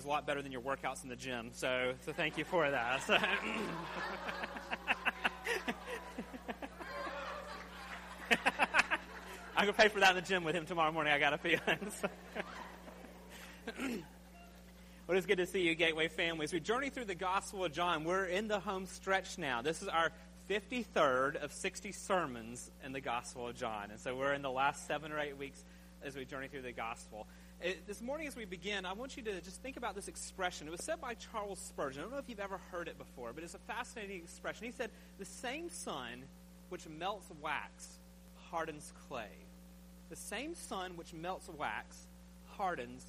is a lot better than your workouts in the gym. So, so thank you for that. So, I'm to pay for that in the gym with him tomorrow morning. I got a feeling. well, it's good to see you, Gateway families. we journey through the Gospel of John, we're in the home stretch now. This is our 53rd of 60 sermons in the Gospel of John. And so we're in the last seven or eight weeks as we journey through the Gospel. It, this morning, as we begin, I want you to just think about this expression. It was said by Charles Spurgeon. I don't know if you've ever heard it before, but it's a fascinating expression. He said, The same sun which melts wax hardens clay. The same sun which melts wax hardens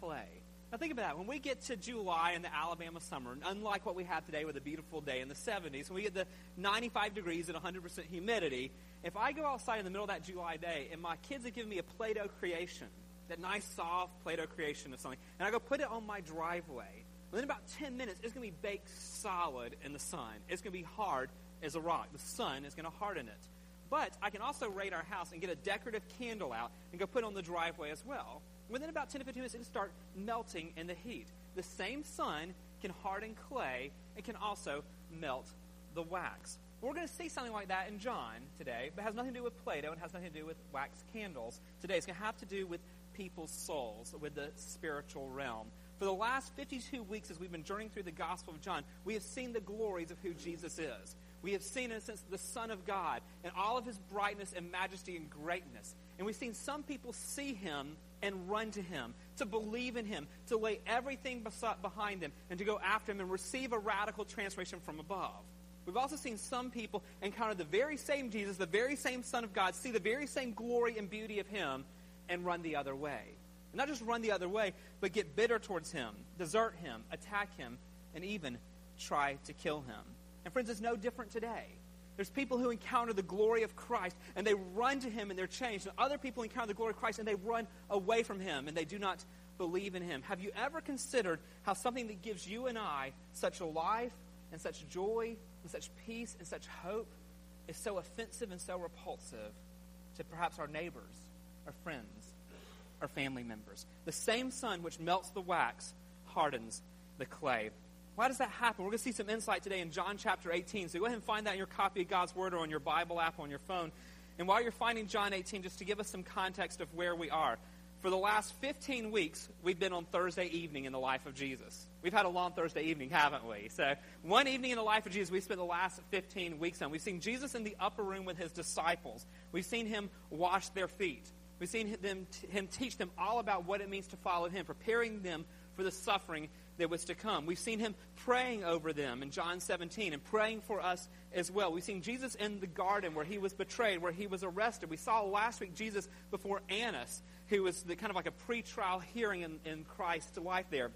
clay. Now think about that. When we get to July in the Alabama summer, unlike what we have today with a beautiful day in the 70s, when we get the 95 degrees and 100% humidity, if I go outside in the middle of that July day and my kids have given me a Play-Doh creation, that nice soft Play-Doh creation of something, and I go put it on my driveway, within about 10 minutes, it's going to be baked solid in the sun. It's going to be hard as a rock. The sun is going to harden it. But I can also raid our house and get a decorative candle out and go put it on the driveway as well. Within about 10 to 15 minutes, it can start melting in the heat. The same sun can harden clay. It can also melt the wax. We're going to see something like that in John today, but it has nothing to do with Play-Doh and has nothing to do with wax candles. Today it's going to have to do with people's souls, with the spiritual realm. For the last 52 weeks, as we've been journeying through the Gospel of John, we have seen the glories of who Jesus is. We have seen, in a sense, the Son of God and all of his brightness and majesty and greatness. And we've seen some people see him and run to him, to believe in him, to lay everything behind them, and to go after him and receive a radical transformation from above. We've also seen some people encounter the very same Jesus, the very same Son of God, see the very same glory and beauty of him, and run the other way. And not just run the other way, but get bitter towards him, desert him, attack him, and even try to kill him. And friends, it's no different today. There's people who encounter the glory of Christ and they run to him and they're changed. And other people encounter the glory of Christ and they run away from him and they do not believe in him. Have you ever considered how something that gives you and I such a life and such joy and such peace and such hope is so offensive and so repulsive to perhaps our neighbors, our friends, our family members? The same sun which melts the wax hardens the clay. Why does that happen? We're going to see some insight today in John chapter 18. So go ahead and find that in your copy of God's Word or on your Bible app on your phone. And while you're finding John 18, just to give us some context of where we are. For the last 15 weeks, we've been on Thursday evening in the life of Jesus. We've had a long Thursday evening, haven't we? So, one evening in the life of Jesus, we spent the last 15 weeks on. We've seen Jesus in the upper room with his disciples. We've seen him wash their feet. We've seen them, him teach them all about what it means to follow him, preparing them for the suffering that was to come. We've seen him praying over them in John 17 and praying for us as well. We've seen Jesus in the garden where he was betrayed, where he was arrested. We saw last week Jesus before Annas, who was the, kind of like a pre-trial hearing in, in Christ's life there.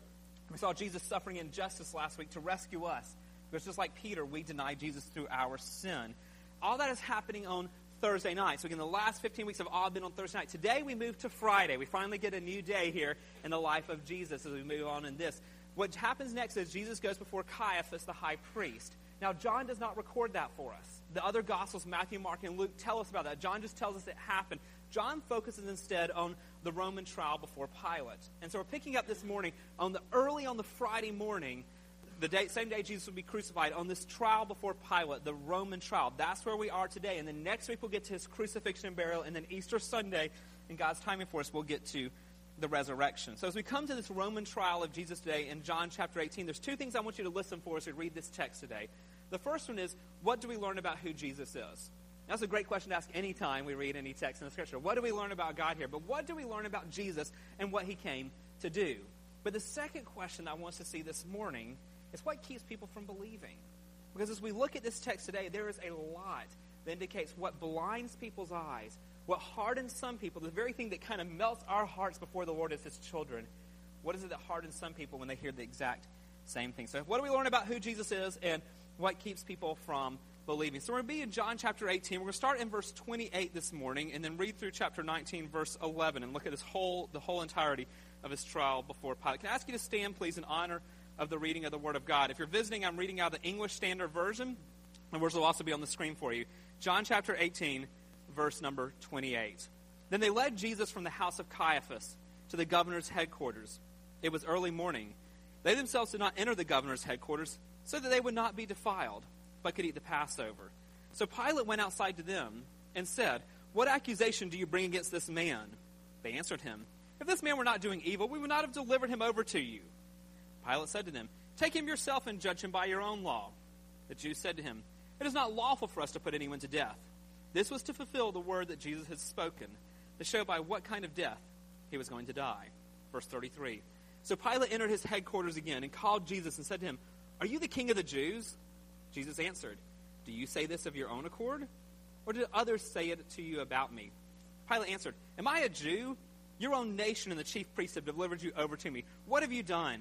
We saw Jesus suffering injustice last week to rescue us. Because just like Peter, we deny Jesus through our sin. All that is happening on Thursday night. So again, the last 15 weeks have all been on Thursday night. Today we move to Friday. We finally get a new day here in the life of Jesus as we move on in this. What happens next is Jesus goes before Caiaphas, the high priest. Now, John does not record that for us. The other Gospels, Matthew, Mark, and Luke, tell us about that. John just tells us it happened. John focuses instead on the Roman trial before Pilate. And so we're picking up this morning on the early on the Friday morning, the day, same day Jesus would be crucified, on this trial before Pilate, the Roman trial. That's where we are today. And then next week we'll get to his crucifixion and burial, and then Easter Sunday, in God's timing for us, we'll get to the resurrection. So as we come to this Roman trial of Jesus today in John chapter 18, there's two things I want you to listen for as we read this text today. The first one is, what do we learn about who Jesus is? That's a great question to ask any time we read any text in the scripture. What do we learn about God here? But what do we learn about Jesus and what he came to do? But the second question I want us to see this morning is what keeps people from believing? Because as we look at this text today, there is a lot that indicates what blinds people's eyes what hardens some people, the very thing that kind of melts our hearts before the Lord as His children, what is it that hardens some people when they hear the exact same thing? So, what do we learn about who Jesus is and what keeps people from believing? So, we're going to be in John chapter 18. We're going to start in verse 28 this morning and then read through chapter 19, verse 11, and look at this whole, the whole entirety of his trial before Pilate. Can I ask you to stand, please, in honor of the reading of the Word of God? If you're visiting, I'm reading out the English Standard Version. The words will also be on the screen for you. John chapter 18 verse number 28. Then they led Jesus from the house of Caiaphas to the governor's headquarters. It was early morning. They themselves did not enter the governor's headquarters so that they would not be defiled, but could eat the Passover. So Pilate went outside to them and said, What accusation do you bring against this man? They answered him, If this man were not doing evil, we would not have delivered him over to you. Pilate said to them, Take him yourself and judge him by your own law. The Jews said to him, It is not lawful for us to put anyone to death. This was to fulfill the word that Jesus had spoken, to show by what kind of death he was going to die. Verse 33. So Pilate entered his headquarters again and called Jesus and said to him, Are you the king of the Jews? Jesus answered, Do you say this of your own accord? Or did others say it to you about me? Pilate answered, Am I a Jew? Your own nation and the chief priests have delivered you over to me. What have you done?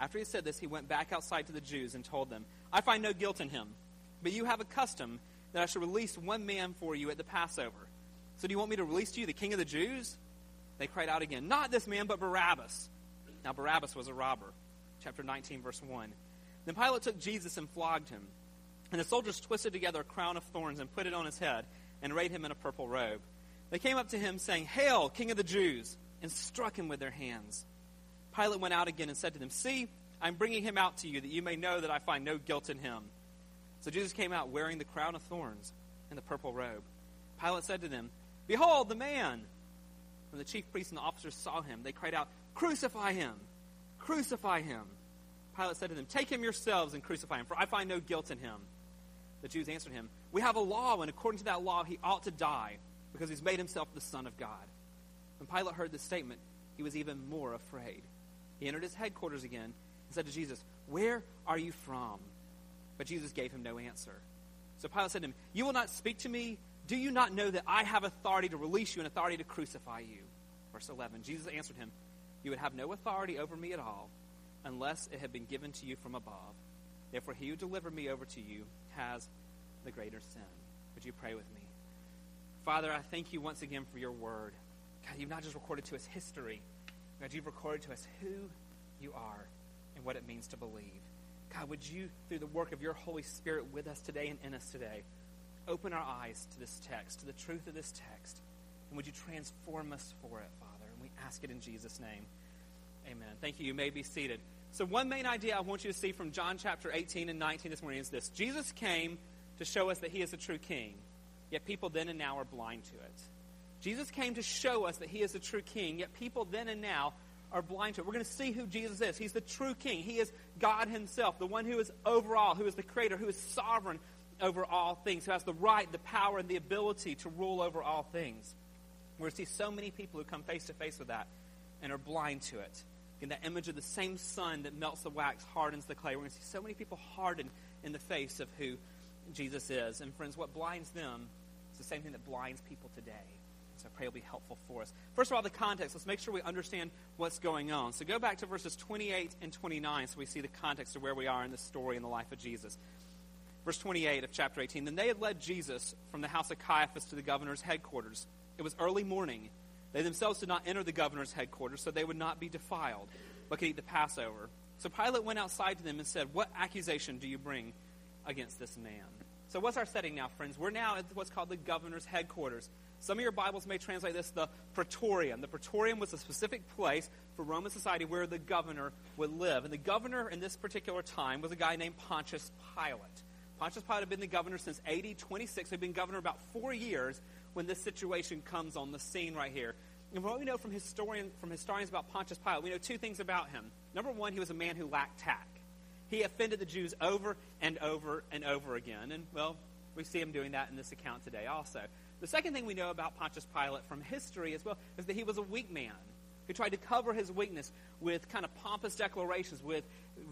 After he said this, he went back outside to the Jews and told them, I find no guilt in him, but you have a custom that I should release one man for you at the Passover. So do you want me to release to you the king of the Jews? They cried out again, Not this man, but Barabbas. Now Barabbas was a robber. Chapter 19, verse 1. Then Pilate took Jesus and flogged him. And the soldiers twisted together a crown of thorns and put it on his head and arrayed him in a purple robe. They came up to him, saying, Hail, King of the Jews! and struck him with their hands. Pilate went out again and said to them, See, I'm bringing him out to you that you may know that I find no guilt in him. So Jesus came out wearing the crown of thorns and the purple robe. Pilate said to them, Behold the man! When the chief priests and the officers saw him, they cried out, Crucify him! Crucify him! Pilate said to them, Take him yourselves and crucify him, for I find no guilt in him. The Jews answered him, We have a law, and according to that law, he ought to die, because he's made himself the Son of God. When Pilate heard this statement, he was even more afraid. He entered his headquarters again and said to Jesus, Where are you from? But Jesus gave him no answer. So Pilate said to him, You will not speak to me? Do you not know that I have authority to release you and authority to crucify you? Verse 11 Jesus answered him, You would have no authority over me at all unless it had been given to you from above. Therefore, he who delivered me over to you has the greater sin. Would you pray with me? Father, I thank you once again for your word. God, you've not just recorded to us history, God, you've recorded to us who you are and what it means to believe. God, would you, through the work of your Holy Spirit with us today and in us today, open our eyes to this text, to the truth of this text, and would you transform us for it, Father? And we ask it in Jesus' name. Amen. Thank you. You may be seated. So, one main idea I want you to see from John chapter 18 and 19 this morning is this Jesus came to show us that he is a true king, yet people then and now are blind to it. Jesus came to show us that he is the true king, yet people then and now are blind to it. We're going to see who Jesus is. He's the true king. He is God himself, the one who is over all, who is the creator, who is sovereign over all things, who has the right, the power, and the ability to rule over all things. We're going to see so many people who come face to face with that and are blind to it. In that image of the same sun that melts the wax, hardens the clay. We're going to see so many people hardened in the face of who Jesus is. And friends, what blinds them is the same thing that blinds people today. So I pray it'll be helpful for us. First of all, the context. Let's make sure we understand what's going on. So go back to verses 28 and 29 so we see the context of where we are in the story in the life of Jesus. Verse 28 of chapter 18. Then they had led Jesus from the house of Caiaphas to the governor's headquarters. It was early morning. They themselves did not enter the governor's headquarters, so they would not be defiled, but could eat the Passover. So Pilate went outside to them and said, What accusation do you bring against this man? So, what's our setting now, friends? We're now at what's called the governor's headquarters. Some of your Bibles may translate this the praetorium. The praetorium was a specific place for Roman society where the governor would live. And the governor in this particular time was a guy named Pontius Pilate. Pontius Pilate had been the governor since AD 26. He'd been governor about four years when this situation comes on the scene right here. And what we know from, historian, from historians about Pontius Pilate, we know two things about him. Number one, he was a man who lacked tact. He offended the Jews over and over and over again. And, well, we see him doing that in this account today also. The second thing we know about Pontius Pilate from history as well is that he was a weak man who tried to cover his weakness with kind of pompous declarations, with,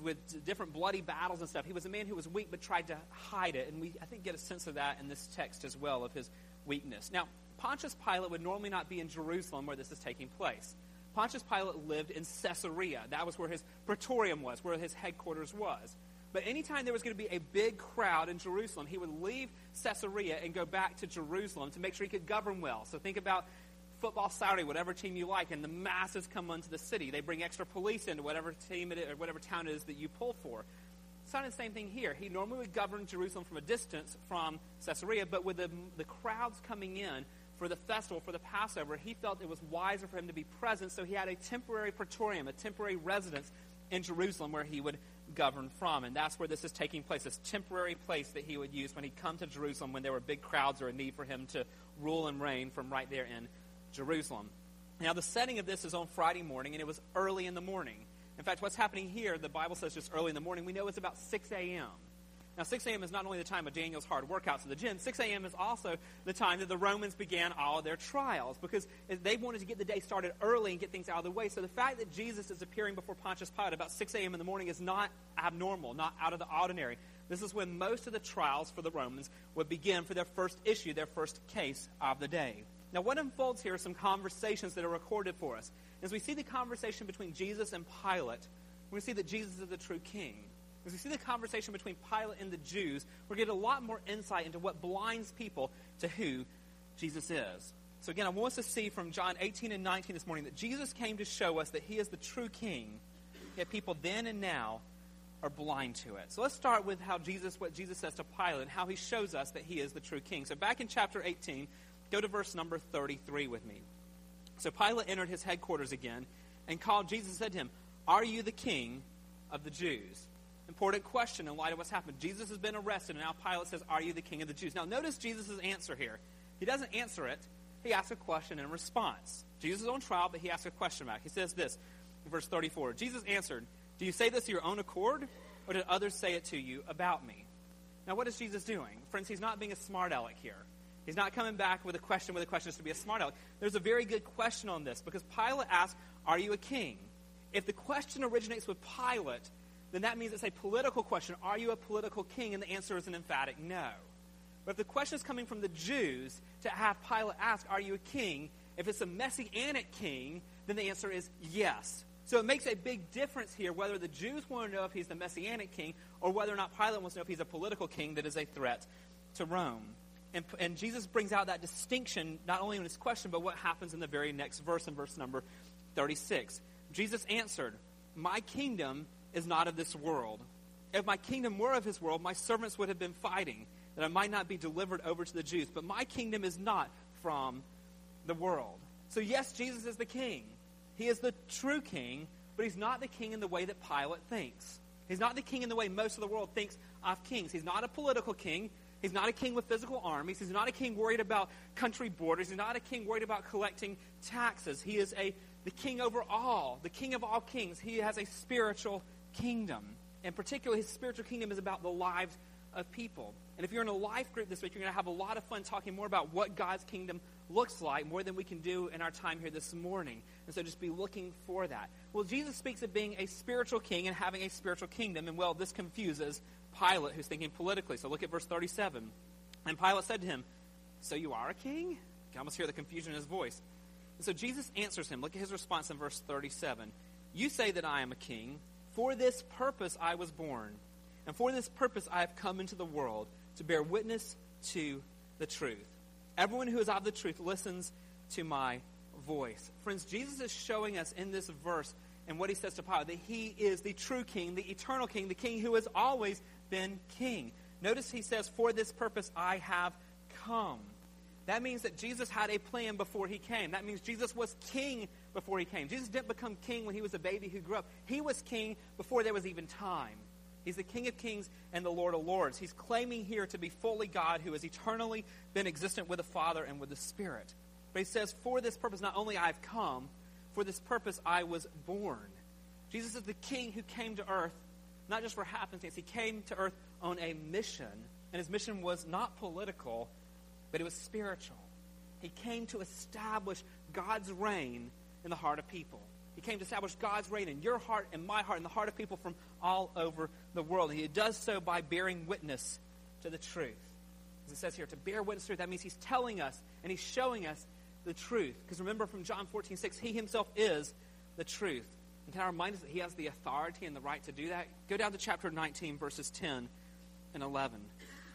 with different bloody battles and stuff. He was a man who was weak but tried to hide it. And we, I think, get a sense of that in this text as well, of his weakness. Now, Pontius Pilate would normally not be in Jerusalem where this is taking place. Pontius Pilate lived in Caesarea. That was where his praetorium was, where his headquarters was. But anytime there was going to be a big crowd in Jerusalem, he would leave Caesarea and go back to Jerusalem to make sure he could govern well. So think about football Saturday, whatever team you like, and the masses come into the city. They bring extra police into whatever team it is, or whatever town it is that you pull for. It's not the same thing here. He normally would govern Jerusalem from a distance from Caesarea, but with the, the crowds coming in for the festival, for the Passover, he felt it was wiser for him to be present, so he had a temporary praetorium, a temporary residence in Jerusalem where he would govern from. And that's where this is taking place, this temporary place that he would use when he'd come to Jerusalem when there were big crowds or a need for him to rule and reign from right there in Jerusalem. Now, the setting of this is on Friday morning, and it was early in the morning. In fact, what's happening here, the Bible says just early in the morning, we know it's about 6 a.m. Now, 6 a.m. is not only the time of Daniel's hard workouts at the gym, 6 a.m. is also the time that the Romans began all of their trials because they wanted to get the day started early and get things out of the way. So the fact that Jesus is appearing before Pontius Pilate about 6 a.m. in the morning is not abnormal, not out of the ordinary. This is when most of the trials for the Romans would begin for their first issue, their first case of the day. Now, what unfolds here are some conversations that are recorded for us. As we see the conversation between Jesus and Pilate, we see that Jesus is the true king. As we see the conversation between Pilate and the Jews, we get a lot more insight into what blinds people to who Jesus is. So, again, I want us to see from John 18 and 19 this morning that Jesus came to show us that he is the true king, yet people then and now are blind to it. So let's start with how Jesus, what Jesus says to Pilate, and how he shows us that he is the true king. So back in chapter 18, go to verse number 33 with me. So Pilate entered his headquarters again and called Jesus and said to him, Are you the king of the Jews? Important question in light of what's happened. Jesus has been arrested, and now Pilate says, Are you the king of the Jews? Now, notice Jesus' answer here. He doesn't answer it, he asks a question in response. Jesus is on trial, but he asks a question back. He says this in verse 34 Jesus answered, Do you say this of your own accord, or did others say it to you about me? Now, what is Jesus doing? Friends, he's not being a smart aleck here. He's not coming back with a question with a question to be a smart aleck. There's a very good question on this because Pilate asks, Are you a king? If the question originates with Pilate, then that means it's a political question. Are you a political king? And the answer is an emphatic no. But if the question is coming from the Jews to have Pilate ask, Are you a king? If it's a messianic king, then the answer is yes. So it makes a big difference here whether the Jews want to know if he's the messianic king or whether or not Pilate wants to know if he's a political king that is a threat to Rome. And, and Jesus brings out that distinction not only in his question, but what happens in the very next verse, in verse number 36. Jesus answered, My kingdom is not of this world. If my kingdom were of his world, my servants would have been fighting, that I might not be delivered over to the Jews. But my kingdom is not from the world. So, yes, Jesus is the king. He is the true king, but he's not the king in the way that Pilate thinks. He's not the king in the way most of the world thinks of kings. He's not a political king. He's not a king with physical armies. He's not a king worried about country borders. He's not a king worried about collecting taxes. He is a the king over all, the king of all kings. He has a spiritual kingdom. And particularly, his spiritual kingdom is about the lives of people. And if you're in a life group this week, you're going to have a lot of fun talking more about what God's kingdom looks like, more than we can do in our time here this morning. And so just be looking for that. Well, Jesus speaks of being a spiritual king and having a spiritual kingdom. And well, this confuses Pilate, who's thinking politically. So look at verse 37. And Pilate said to him, So you are a king? You can almost hear the confusion in his voice. And so Jesus answers him. Look at his response in verse 37. You say that I am a king. For this purpose I was born, and for this purpose I have come into the world, to bear witness to the truth. Everyone who is of the truth listens to my voice. Friends, Jesus is showing us in this verse and what he says to Pilate that he is the true king, the eternal king, the king who has always been king. Notice he says, For this purpose I have come. That means that Jesus had a plan before he came. That means Jesus was king before he came. Jesus didn't become king when he was a baby who grew up. He was king before there was even time. He's the King of Kings and the Lord of Lords. He's claiming here to be fully God who has eternally been existent with the Father and with the Spirit. But he says, For this purpose, not only I've come, for this purpose I was born. Jesus is the King who came to earth, not just for happenstance. He came to earth on a mission, and his mission was not political, but it was spiritual. He came to establish God's reign in the heart of people. He came to establish God's reign in your heart and my heart and the heart of people from all over the world. And he does so by bearing witness to the truth. As it says here, to bear witness to truth, that means he's telling us and he's showing us the truth. Because remember from John 14, 6, he himself is the truth. And can I remind us that he has the authority and the right to do that? Go down to chapter 19, verses 10 and 11.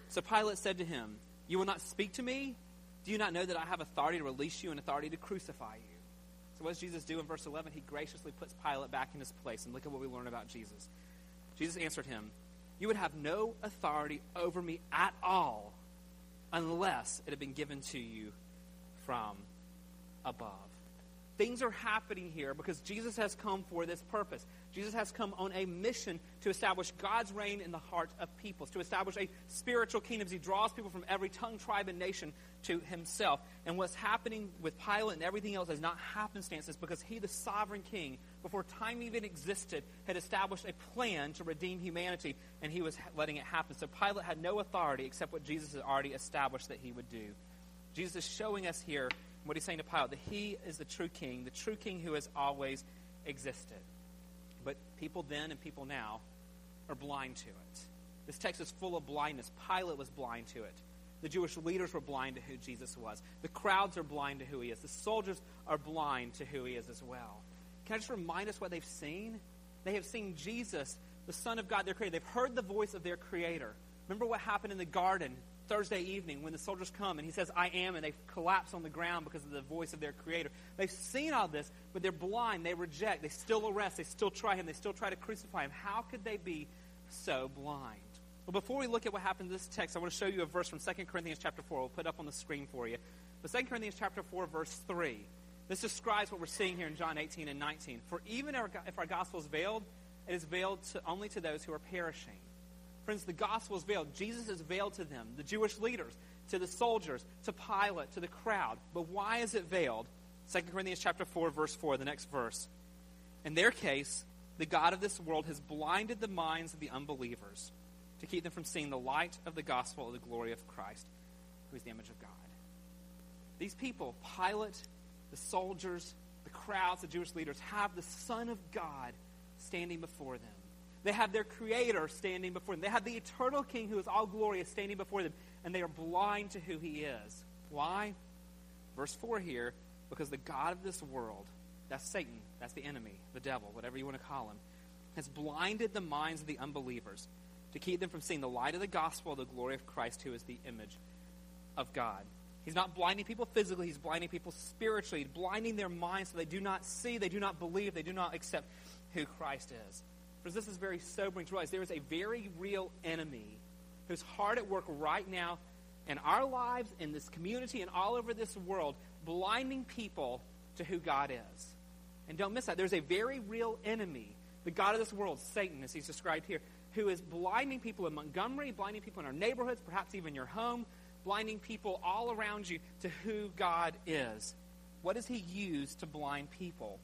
So Pilate said to him, You will not speak to me? Do you not know that I have authority to release you and authority to crucify you? So what does Jesus do in verse 11? He graciously puts Pilate back in his place. And look at what we learn about Jesus. Jesus answered him, You would have no authority over me at all unless it had been given to you from above. Things are happening here because Jesus has come for this purpose. Jesus has come on a mission to establish God's reign in the heart of peoples, to establish a spiritual kingdom. He draws people from every tongue, tribe, and nation to himself. And what's happening with Pilate and everything else is not happenstance. It's because he, the sovereign king, before time even existed, had established a plan to redeem humanity, and he was letting it happen. So Pilate had no authority except what Jesus had already established that he would do. Jesus is showing us here what he's saying to Pilate that he is the true king, the true king who has always existed. But people then and people now are blind to it. This text is full of blindness. Pilate was blind to it. The Jewish leaders were blind to who Jesus was. The crowds are blind to who he is. The soldiers are blind to who he is as well. Can I just remind us what they've seen? They have seen Jesus, the Son of God, their Creator. They've heard the voice of their Creator. Remember what happened in the garden Thursday evening when the soldiers come and he says, I am, and they collapse on the ground because of the voice of their Creator. They've seen all this, but they're blind. They reject. They still arrest. They still try him. They still try to crucify him. How could they be so blind? Well, before we look at what happened in this text, I want to show you a verse from 2 Corinthians chapter 4. We'll put up on the screen for you. But 2 Corinthians chapter 4, verse 3. This describes what we're seeing here in John 18 and 19. For even if our gospel is veiled, it is veiled to, only to those who are perishing. Friends, the gospel is veiled. Jesus is veiled to them, the Jewish leaders, to the soldiers, to Pilate, to the crowd. But why is it veiled? 2 Corinthians chapter 4, verse 4, the next verse. In their case, the God of this world has blinded the minds of the unbelievers to keep them from seeing the light of the gospel of the glory of Christ, who is the image of God. These people, Pilate, the soldiers, the crowds, the Jewish leaders, have the Son of God standing before them. They have their Creator standing before them. They have the eternal King who is all glorious standing before them, and they are blind to who He is. Why? Verse 4 here, because the God of this world, that's Satan, that's the enemy, the devil, whatever you want to call him, has blinded the minds of the unbelievers to keep them from seeing the light of the gospel the glory of Christ, who is the image of God. He's not blinding people physically, he's blinding people spiritually, blinding their minds so they do not see, they do not believe, they do not accept who Christ is. Because this is very sobering to realize there is a very real enemy who's hard at work right now in our lives, in this community, and all over this world, blinding people to who God is. And don't miss that. There's a very real enemy, the God of this world, Satan, as he's described here, who is blinding people in Montgomery, blinding people in our neighborhoods, perhaps even your home, blinding people all around you to who God is. What does he use to blind people?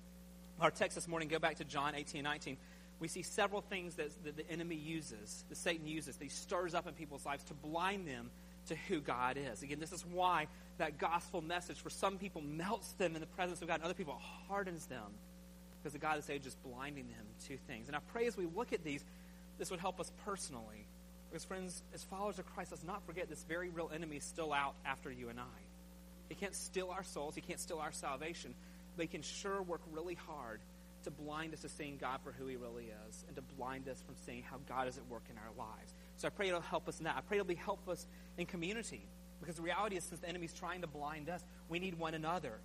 Our text this morning, go back to John 18 19. We see several things that, that the enemy uses, that Satan uses, that he stirs up in people's lives to blind them to who God is. Again, this is why that gospel message for some people melts them in the presence of God, and other people hardens them because the God of this age is blinding them to things. And I pray as we look at these, this would help us personally. Because, friends, as followers of Christ, let's not forget this very real enemy is still out after you and I. He can't steal our souls, he can't steal our salvation, but he can sure work really hard to blind us to seeing God for who he really is and to blind us from seeing how God is at work in our lives. So I pray it'll help us in that. I pray it'll be help us in community. Because the reality is, since the enemy's trying to blind us, we need one another.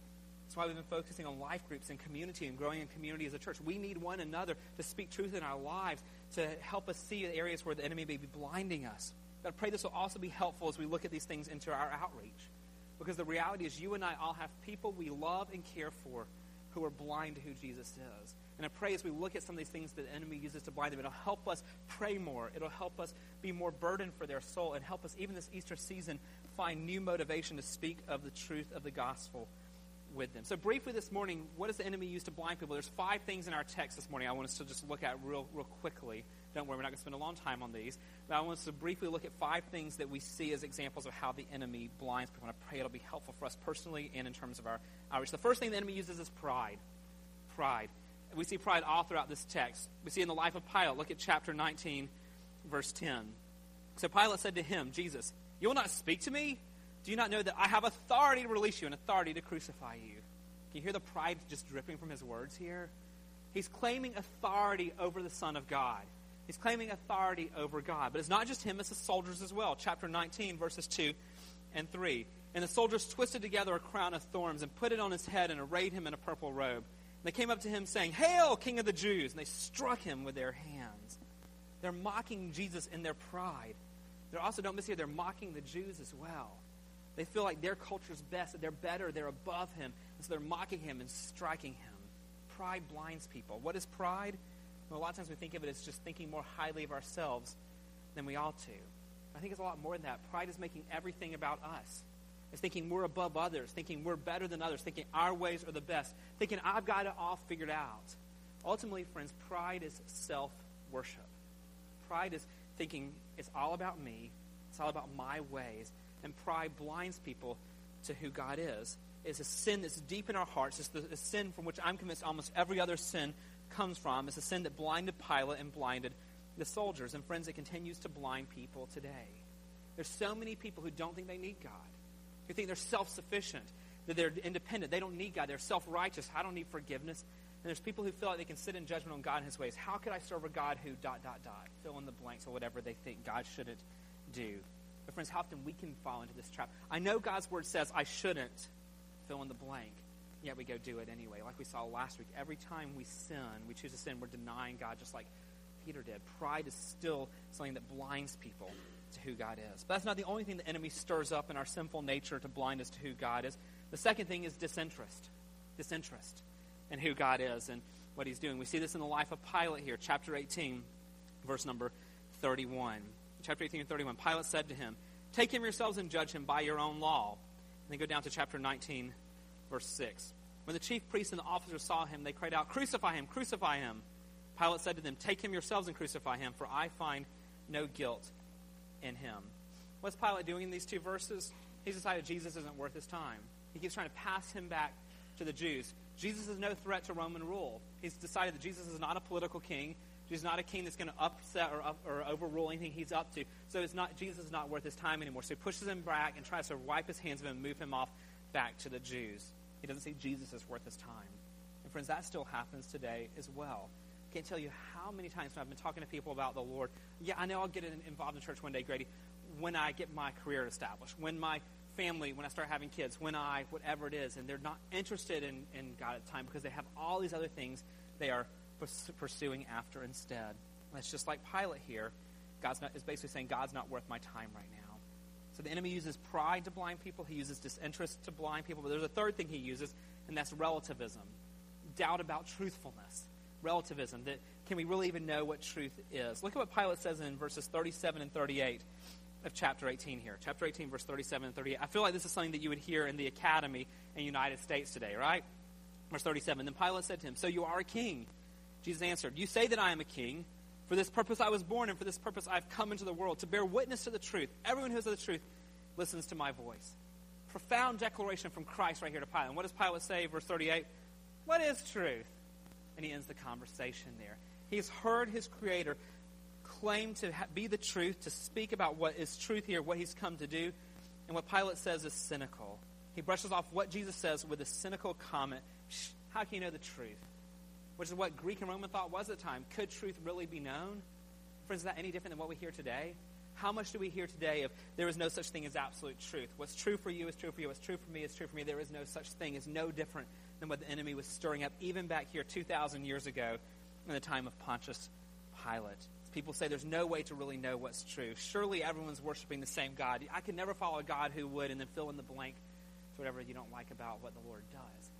That's why we've been focusing on life groups and community and growing in community as a church. We need one another to speak truth in our lives to help us see the areas where the enemy may be blinding us. But I pray this will also be helpful as we look at these things into our outreach. Because the reality is, you and I all have people we love and care for who are blind to who Jesus is. And I pray as we look at some of these things that the enemy uses to blind them, it'll help us pray more. It'll help us be more burdened for their soul and help us, even this Easter season, find new motivation to speak of the truth of the gospel with them. So, briefly this morning, what does the enemy use to blind people? There's five things in our text this morning I want us to just look at real, real quickly. Don't worry, we're not going to spend a long time on these. But I want us to briefly look at five things that we see as examples of how the enemy blinds people. And I pray it'll be helpful for us personally and in terms of our outreach. The first thing the enemy uses is pride. Pride. We see pride all throughout this text. We see in the life of Pilate. Look at chapter 19, verse 10. So Pilate said to him, Jesus, You will not speak to me? Do you not know that I have authority to release you and authority to crucify you? Can you hear the pride just dripping from his words here? He's claiming authority over the Son of God. He's claiming authority over God. But it's not just him, it's the soldiers as well. Chapter 19, verses 2 and 3. And the soldiers twisted together a crown of thorns and put it on his head and arrayed him in a purple robe. And they came up to him saying, Hail, King of the Jews! And they struck him with their hands. They're mocking Jesus in their pride. They're also, don't miss here, they're mocking the Jews as well. They feel like their culture's best, that they're better, they're above him. And so they're mocking him and striking him. Pride blinds people. What is pride? A lot of times we think of it as just thinking more highly of ourselves than we ought to. I think it's a lot more than that. Pride is making everything about us. It's thinking we're above others, thinking we're better than others, thinking our ways are the best, thinking I've got it all figured out. Ultimately, friends, pride is self worship. Pride is thinking it's all about me, it's all about my ways, and pride blinds people to who God is. It's a sin that's deep in our hearts. It's the, sin from which I'm convinced almost every other sin comes from. is the sin that blinded Pilate and blinded the soldiers. And friends, it continues to blind people today. There's so many people who don't think they need God, who think they're self sufficient, that they're independent. They don't need God. They're self righteous. I don't need forgiveness. And there's people who feel like they can sit in judgment on God and his ways. How could I serve a God who dot, dot, dot? Fill in the blanks or whatever they think God shouldn't do. But friends, how often we can fall into this trap. I know God's word says I shouldn't fill in the blank, yet we go do it anyway. Like we saw last week, every time we sin, we choose to sin, we're denying God just like Peter did. Pride is still something that blinds people to who God is. But that's not the only thing the enemy stirs up in our sinful nature to blind us to who God is. The second thing is disinterest. Disinterest and who God is and what he's doing. We see this in the life of Pilate here, chapter 18, verse number 31. Chapter 18 and 31. Pilate said to him, Take him yourselves and judge him by your own law. And then go down to chapter 19, verse 6. When the chief priests and the officers saw him, they cried out, Crucify him, crucify him. Pilate said to them, Take him yourselves and crucify him, for I find no guilt in him. What's Pilate doing in these two verses? He's decided Jesus isn't worth his time. He keeps trying to pass him back to the Jews. Jesus is no threat to Roman rule. He's decided that Jesus is not a political king. Is not a king that's going to upset or, up, or overrule anything he's up to. So it's not Jesus is not worth his time anymore. So he pushes him back and tries to wipe his hands of him and move him off back to the Jews. He doesn't see Jesus as worth his time. And friends, that still happens today as well. I can't tell you how many times when I've been talking to people about the Lord. Yeah, I know I'll get involved in church one day, Grady, when I get my career established, when my family, when I start having kids, when I, whatever it is, and they're not interested in, in God at the time because they have all these other things they are pursuing after instead. And it's just like Pilate here. God's not, is basically saying, God's not worth my time right now. The enemy uses pride to blind people. He uses disinterest to blind people. But there's a third thing he uses, and that's relativism. Doubt about truthfulness. Relativism. That can we really even know what truth is? Look at what Pilate says in verses 37 and 38 of chapter 18 here. Chapter 18, verse 37 and 38. I feel like this is something that you would hear in the academy in the United States today, right? Verse 37. Then Pilate said to him, So you are a king? Jesus answered, You say that I am a king. For this purpose I was born, and for this purpose I have come into the world, to bear witness to the truth. Everyone who is of the truth listens to my voice. Profound declaration from Christ right here to Pilate. And what does Pilate say, verse 38? What is truth? And he ends the conversation there. He's heard his Creator claim to be the truth, to speak about what is truth here, what he's come to do. And what Pilate says is cynical. He brushes off what Jesus says with a cynical comment How can you know the truth? Which is what Greek and Roman thought was at the time. Could truth really be known? Friends, is that any different than what we hear today? How much do we hear today of there is no such thing as absolute truth? What's true for you is true for you. What's true for me is true for me. There is no such thing. Is no different than what the enemy was stirring up even back here 2,000 years ago in the time of Pontius Pilate. People say there's no way to really know what's true. Surely everyone's worshiping the same God. I could never follow a God who would, and then fill in the blank to whatever you don't like about what the Lord does.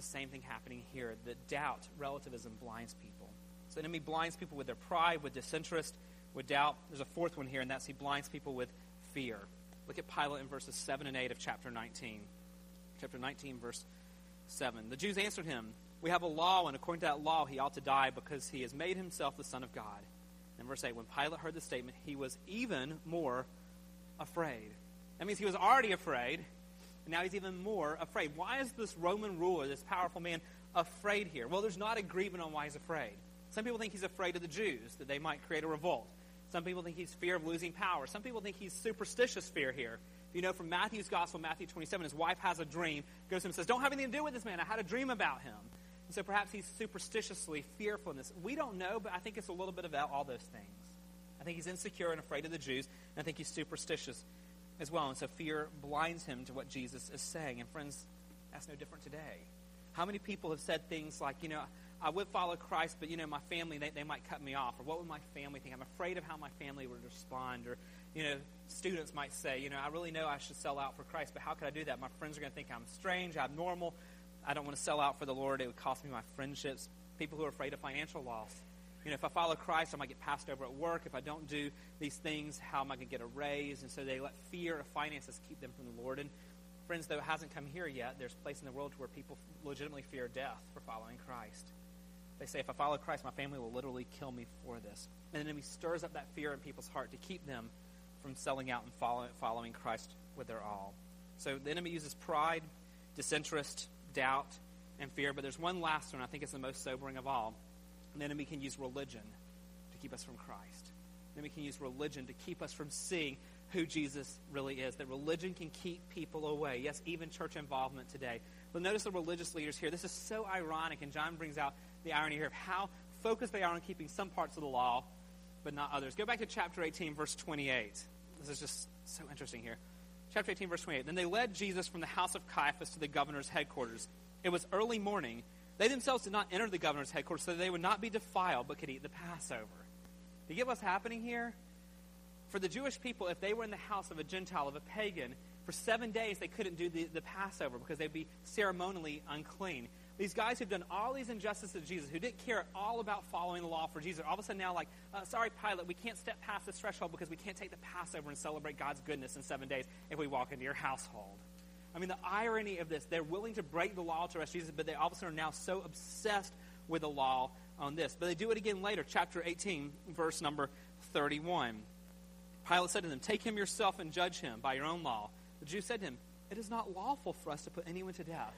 The same thing happening here. The doubt, relativism blinds people. So the enemy blinds people with their pride, with disinterest, with doubt. There's a fourth one here, and that's he blinds people with fear. Look at Pilate in verses 7 and 8 of chapter 19. Chapter 19, verse 7. The Jews answered him, We have a law, and according to that law, he ought to die because he has made himself the Son of God. And verse 8, when Pilate heard the statement, he was even more afraid. That means he was already afraid, now he's even more afraid. Why is this Roman ruler, this powerful man, afraid here? Well, there's not agreement on why he's afraid. Some people think he's afraid of the Jews, that they might create a revolt. Some people think he's fear of losing power. Some people think he's superstitious fear here. You know, from Matthew's gospel, Matthew 27, his wife has a dream, goes to him and says, Don't have anything to do with this man. I had a dream about him. And so perhaps he's superstitiously fearful in this. We don't know, but I think it's a little bit about all those things. I think he's insecure and afraid of the Jews, and I think he's superstitious as well. And so fear blinds him to what Jesus is saying. And friends, that's no different today. How many people have said things like, you know, I would follow Christ, but, you know, my family, they, they might cut me off. Or what would my family think? I'm afraid of how my family would respond. Or, you know, students might say, you know, I really know I should sell out for Christ, but how could I do that? My friends are going to think I'm strange, abnormal. I don't want to sell out for the Lord. It would cost me my friendships. People who are afraid of financial loss. You know, if I follow Christ, I might get passed over at work. If I don't do these things, how am I going to get a raise? And so they let fear of finances keep them from the Lord. And friends, though it hasn't come here yet, there's a place in the world where people legitimately fear death for following Christ. They say, if I follow Christ, my family will literally kill me for this. And the enemy stirs up that fear in people's heart to keep them from selling out and follow, following Christ with their all. So the enemy uses pride, disinterest, doubt, and fear. But there's one last one I think is the most sobering of all. The enemy can use religion to keep us from Christ. The enemy can use religion to keep us from seeing who Jesus really is. That religion can keep people away. Yes, even church involvement today. But notice the religious leaders here. This is so ironic, and John brings out the irony here of how focused they are on keeping some parts of the law, but not others. Go back to chapter 18, verse 28. This is just so interesting here. Chapter 18, verse 28. Then they led Jesus from the house of Caiaphas to the governor's headquarters. It was early morning. They themselves did not enter the governor's headquarters so they would not be defiled, but could eat the Passover. Do you get what's happening here? For the Jewish people, if they were in the house of a Gentile, of a pagan, for seven days they couldn't do the, the Passover because they'd be ceremonially unclean. These guys who've done all these injustices to Jesus, who didn't care at all about following the law for Jesus, all of a sudden now like, uh, sorry, Pilate, we can't step past this threshold because we can't take the Passover and celebrate God's goodness in seven days if we walk into your household. I mean, the irony of this, they're willing to break the law to arrest Jesus, but they all of a sudden are now so obsessed with the law on this. But they do it again later, chapter 18, verse number 31. Pilate said to them, Take him yourself and judge him by your own law. The Jews said to him, It is not lawful for us to put anyone to death.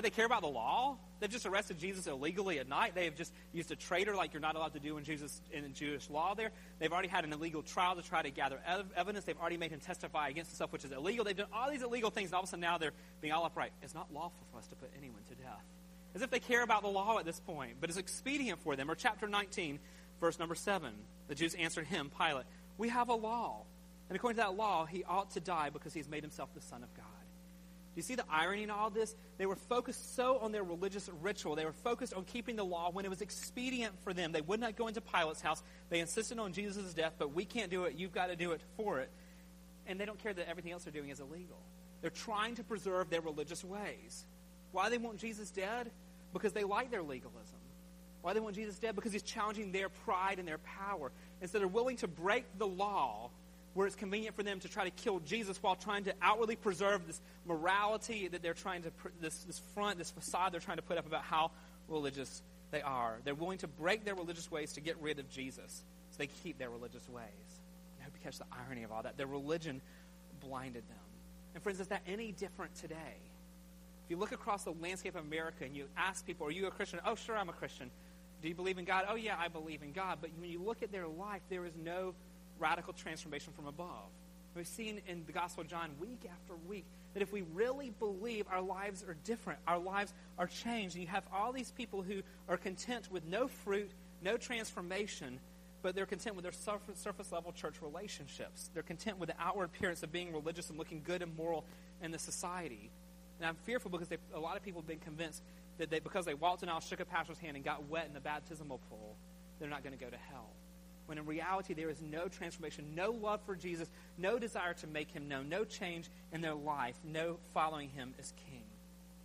They care about the law. They've just arrested Jesus illegally at night. They have just used a traitor like you're not allowed to do in Jesus in Jewish law. There, they've already had an illegal trial to try to gather ev- evidence. They've already made him testify against himself, which is illegal. They've done all these illegal things, and all of a sudden now they're being all upright. It's not lawful for us to put anyone to death, as if they care about the law at this point. But it's expedient for them. Or chapter 19, verse number seven. The Jews answered him, Pilate, "We have a law, and according to that law, he ought to die because he's made himself the Son of God." Do you see the irony in all this? They were focused so on their religious ritual. They were focused on keeping the law when it was expedient for them. They would not go into Pilate's house. They insisted on Jesus' death, but we can't do it. You've got to do it for it. And they don't care that everything else they're doing is illegal. They're trying to preserve their religious ways. Why they want Jesus dead? Because they like their legalism. Why they want Jesus dead? Because he's challenging their pride and their power. And so they're willing to break the law where it's convenient for them to try to kill Jesus while trying to outwardly preserve this morality that they're trying to, this, this front, this facade they're trying to put up about how religious they are. They're willing to break their religious ways to get rid of Jesus so they keep their religious ways. I hope you catch the irony of all that. Their religion blinded them. And friends, is that any different today? If you look across the landscape of America and you ask people, are you a Christian? Oh, sure, I'm a Christian. Do you believe in God? Oh, yeah, I believe in God. But when you look at their life, there is no radical transformation from above. We've seen in the Gospel of John week after week that if we really believe our lives are different, our lives are changed, and you have all these people who are content with no fruit, no transformation, but they're content with their surface, level church relationships. They're content with the outward appearance of being religious and looking good and moral in the society. And I'm fearful because a lot of people have been convinced that they, because they walked in aisle, shook a pastor's hand, and got wet in the baptismal pool, they're not going to go to hell when in reality there is no transformation, no love for Jesus, no desire to make him known, no change in their life, no following him as king.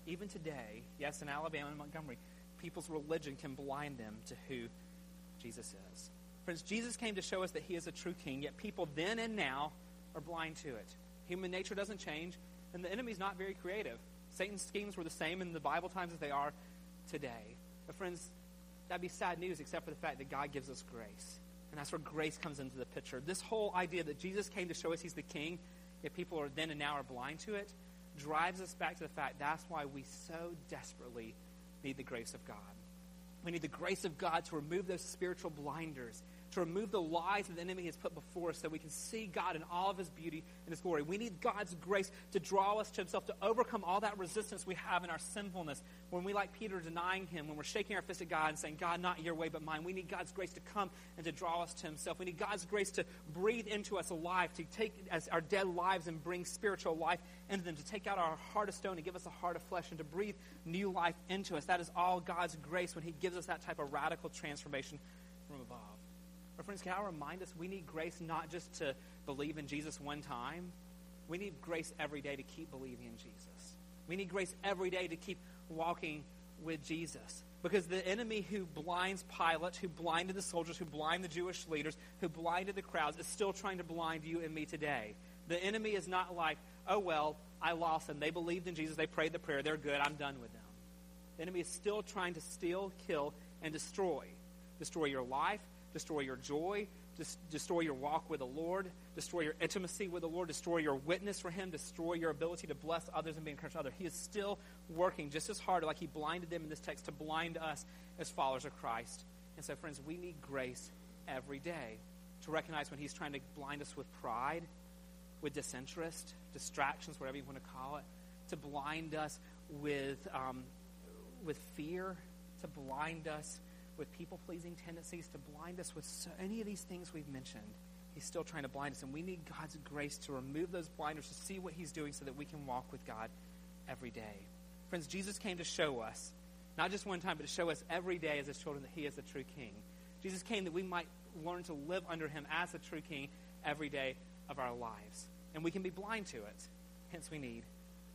Even today, yes, in Alabama and Montgomery, people's religion can blind them to who Jesus is. Friends, Jesus came to show us that he is a true king, yet people then and now are blind to it. Human nature doesn't change, and the enemy's not very creative. Satan's schemes were the same in the Bible times as they are today. But, friends, that'd be sad news except for the fact that God gives us grace. And that's where grace comes into the picture. This whole idea that Jesus came to show us he's the king, yet people are then and now are blind to it, drives us back to the fact that's why we so desperately need the grace of God. We need the grace of God to remove those spiritual blinders to remove the lies that the enemy has put before us so we can see God in all of his beauty and his glory. We need God's grace to draw us to himself, to overcome all that resistance we have in our sinfulness. When we, like Peter, denying him, when we're shaking our fist at God and saying, God, not your way but mine, we need God's grace to come and to draw us to himself. We need God's grace to breathe into us alive, to take as our dead lives and bring spiritual life into them, to take out our heart of stone and give us a heart of flesh and to breathe new life into us. That is all God's grace when he gives us that type of radical transformation. But friends, can I remind us we need grace not just to believe in Jesus one time. We need grace every day to keep believing in Jesus. We need grace every day to keep walking with Jesus. Because the enemy who blinds Pilate, who blinded the soldiers, who blinded the Jewish leaders, who blinded the crowds, is still trying to blind you and me today. The enemy is not like, oh, well, I lost them. They believed in Jesus. They prayed the prayer. They're good. I'm done with them. The enemy is still trying to steal, kill, and destroy. Destroy your life, destroy your joy, destroy your walk with the Lord, destroy your intimacy with the Lord, destroy your witness for Him, destroy your ability to bless others and be encouraged to others. He is still working just as hard, like He blinded them in this text, to blind us as followers of Christ. And so, friends, we need grace every day to recognize when He's trying to blind us with pride, with disinterest, distractions, whatever you want to call it, to blind us with, um, with fear, to blind us with people pleasing tendencies, to blind us with so, any of these things we've mentioned. He's still trying to blind us, and we need God's grace to remove those blinders to see what He's doing so that we can walk with God every day. Friends, Jesus came to show us, not just one time, but to show us every day as His children that He is the true King. Jesus came that we might learn to live under Him as the true King every day of our lives. And we can be blind to it. Hence, we need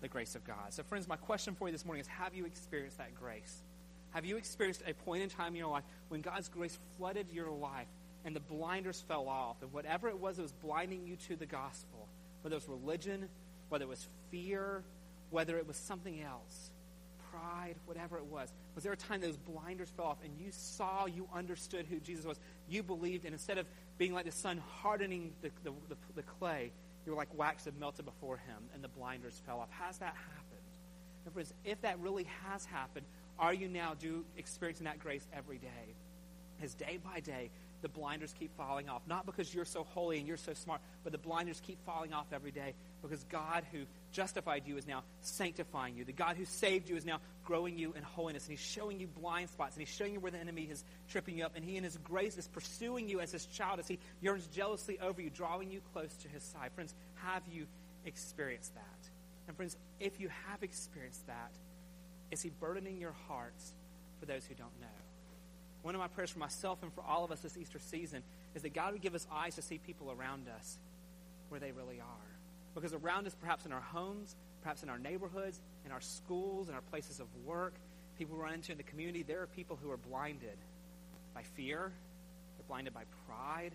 the grace of God. So, friends, my question for you this morning is Have you experienced that grace? Have you experienced a point in time in your life when God's grace flooded your life and the blinders fell off? And whatever it was that was blinding you to the gospel, whether it was religion, whether it was fear, whether it was something else, pride, whatever it was, was there a time those blinders fell off and you saw, you understood who Jesus was? You believed, and instead of being like the sun hardening the, the, the, the clay, you were like wax that melted before him and the blinders fell off. Has that happened? And friends, if that really has happened, are you now do experiencing that grace every day? As day by day, the blinders keep falling off. Not because you're so holy and you're so smart, but the blinders keep falling off every day because God who justified you is now sanctifying you. The God who saved you is now growing you in holiness. And He's showing you blind spots. And He's showing you where the enemy is tripping you up. And He, in His grace, is pursuing you as His child as He yearns jealously over you, drawing you close to His side. Friends, have you experienced that? And friends, if you have experienced that, is He burdening your hearts for those who don't know? One of my prayers for myself and for all of us this Easter season is that God would give us eyes to see people around us where they really are. Because around us, perhaps in our homes, perhaps in our neighborhoods, in our schools, in our places of work, people we run into in the community, there are people who are blinded by fear, they're blinded by pride,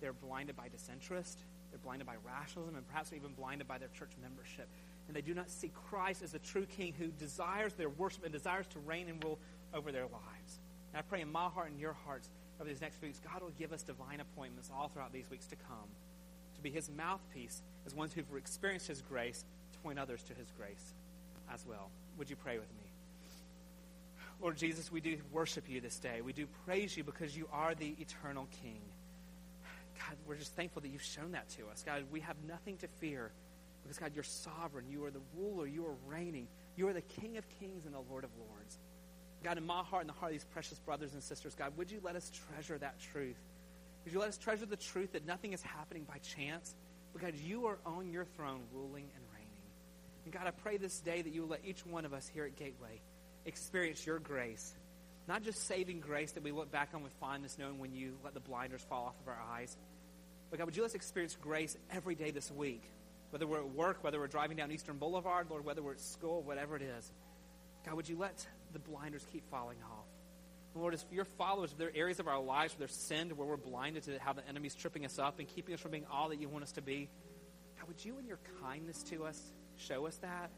they're blinded by disinterest, they're blinded by rationalism, and perhaps even blinded by their church membership and they do not see Christ as the true King who desires their worship and desires to reign and rule over their lives. And I pray in my heart and your hearts over these next few weeks, God will give us divine appointments all throughout these weeks to come to be his mouthpiece as ones who've experienced his grace to point others to his grace as well. Would you pray with me? Lord Jesus, we do worship you this day. We do praise you because you are the eternal King. God, we're just thankful that you've shown that to us. God, we have nothing to fear because, God, you're sovereign. You are the ruler. You are reigning. You are the King of kings and the Lord of lords. God, in my heart and the heart of these precious brothers and sisters, God, would you let us treasure that truth? Would you let us treasure the truth that nothing is happening by chance? But God, you are on your throne ruling and reigning. And God, I pray this day that you will let each one of us here at Gateway experience your grace. Not just saving grace that we look back on with fondness, knowing when you let the blinders fall off of our eyes. But God, would you let us experience grace every day this week? Whether we're at work, whether we're driving down Eastern Boulevard, Lord, whether we're at school, whatever it is. God, would you let the blinders keep falling off? Lord, as your followers, if there are areas of our lives where there's sin, where we're blinded to how the enemy's tripping us up and keeping us from being all that you want us to be, God, would you in your kindness to us show us that?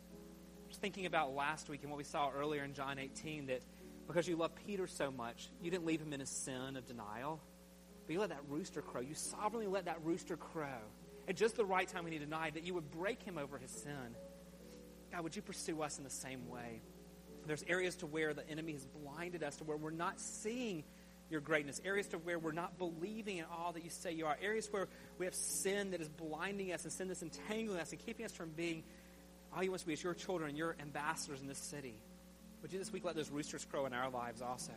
Just thinking about last week and what we saw earlier in John 18, that because you love Peter so much, you didn't leave him in his sin of denial, but you let that rooster crow. You sovereignly let that rooster crow at just the right time when he denied, that you would break him over his sin. God, would you pursue us in the same way? There's areas to where the enemy has blinded us to where we're not seeing your greatness, areas to where we're not believing in all that you say you are, areas where we have sin that is blinding us and sin that's entangling us and keeping us from being all you want to be is your children, your ambassadors in this city. Would you this week let those roosters crow in our lives also?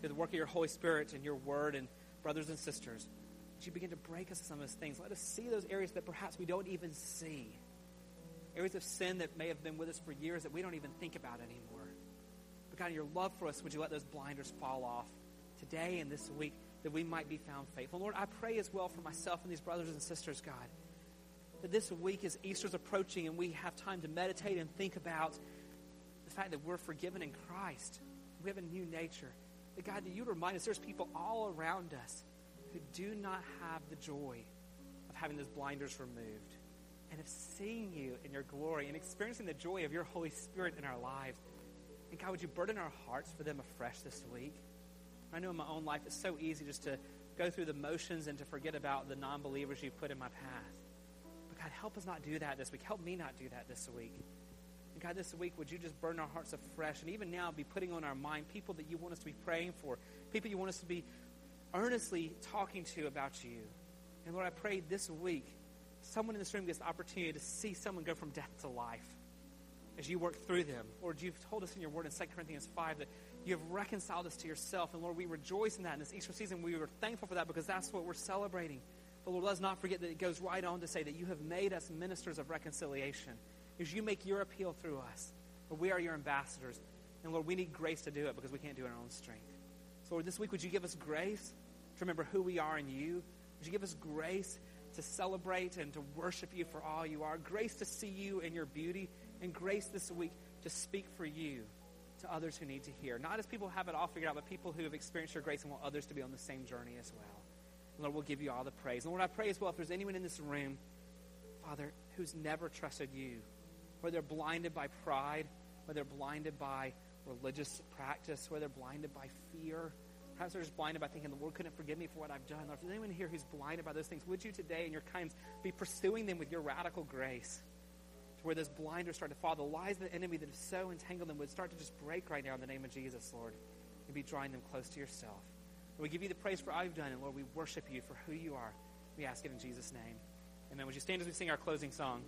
Through the work of your Holy Spirit and your word and brothers and sisters, would you begin to break us of some of those things? Let us see those areas that perhaps we don't even see. Areas of sin that may have been with us for years that we don't even think about anymore. But God, in your love for us, would you let those blinders fall off today and this week that we might be found faithful? Lord, I pray as well for myself and these brothers and sisters, God, that this week as Easter's approaching and we have time to meditate and think about the fact that we're forgiven in Christ. We have a new nature. That God, that you remind us there's people all around us who do not have the joy of having those blinders removed and of seeing you in your glory and experiencing the joy of your Holy Spirit in our lives. And God, would you burden our hearts for them afresh this week? I know in my own life it's so easy just to go through the motions and to forget about the non believers you've put in my path. But God, help us not do that this week. Help me not do that this week. And God, this week, would you just burn our hearts afresh and even now be putting on our mind people that you want us to be praying for, people you want us to be earnestly talking to about you. And Lord, I pray this week, someone in this room gets the opportunity to see someone go from death to life as you work through them. Lord, you've told us in your word in 2 Corinthians 5 that you have reconciled us to yourself. And Lord, we rejoice in that in this Easter season. We are thankful for that because that's what we're celebrating. But Lord, let's not forget that it goes right on to say that you have made us ministers of reconciliation as you make your appeal through us. Lord, we are your ambassadors. And Lord, we need grace to do it because we can't do it in our own strength. So Lord, this week, would you give us grace to remember who we are in you? Would you give us grace to celebrate and to worship you for all you are? Grace to see you in your beauty, and grace this week to speak for you to others who need to hear. Not as people have it all figured out, but people who have experienced your grace and want others to be on the same journey as well. Lord, we'll give you all the praise. And Lord, I pray as well if there's anyone in this room, Father, who's never trusted you, whether they're blinded by pride, whether they're blinded by religious practice, whether they're blinded by fear. Perhaps they're just blinded by thinking the Lord couldn't forgive me for what I've done. Or if there's anyone here who's blinded by those things, would you today in your kindness be pursuing them with your radical grace to where those blinders start to fall? The lies of the enemy that have so entangled them would start to just break right now in the name of Jesus, Lord, and be drawing them close to yourself. We give you the praise for all you've done, and Lord, we worship you for who you are. We ask it in Jesus' name. Amen. Would you stand as we sing our closing song?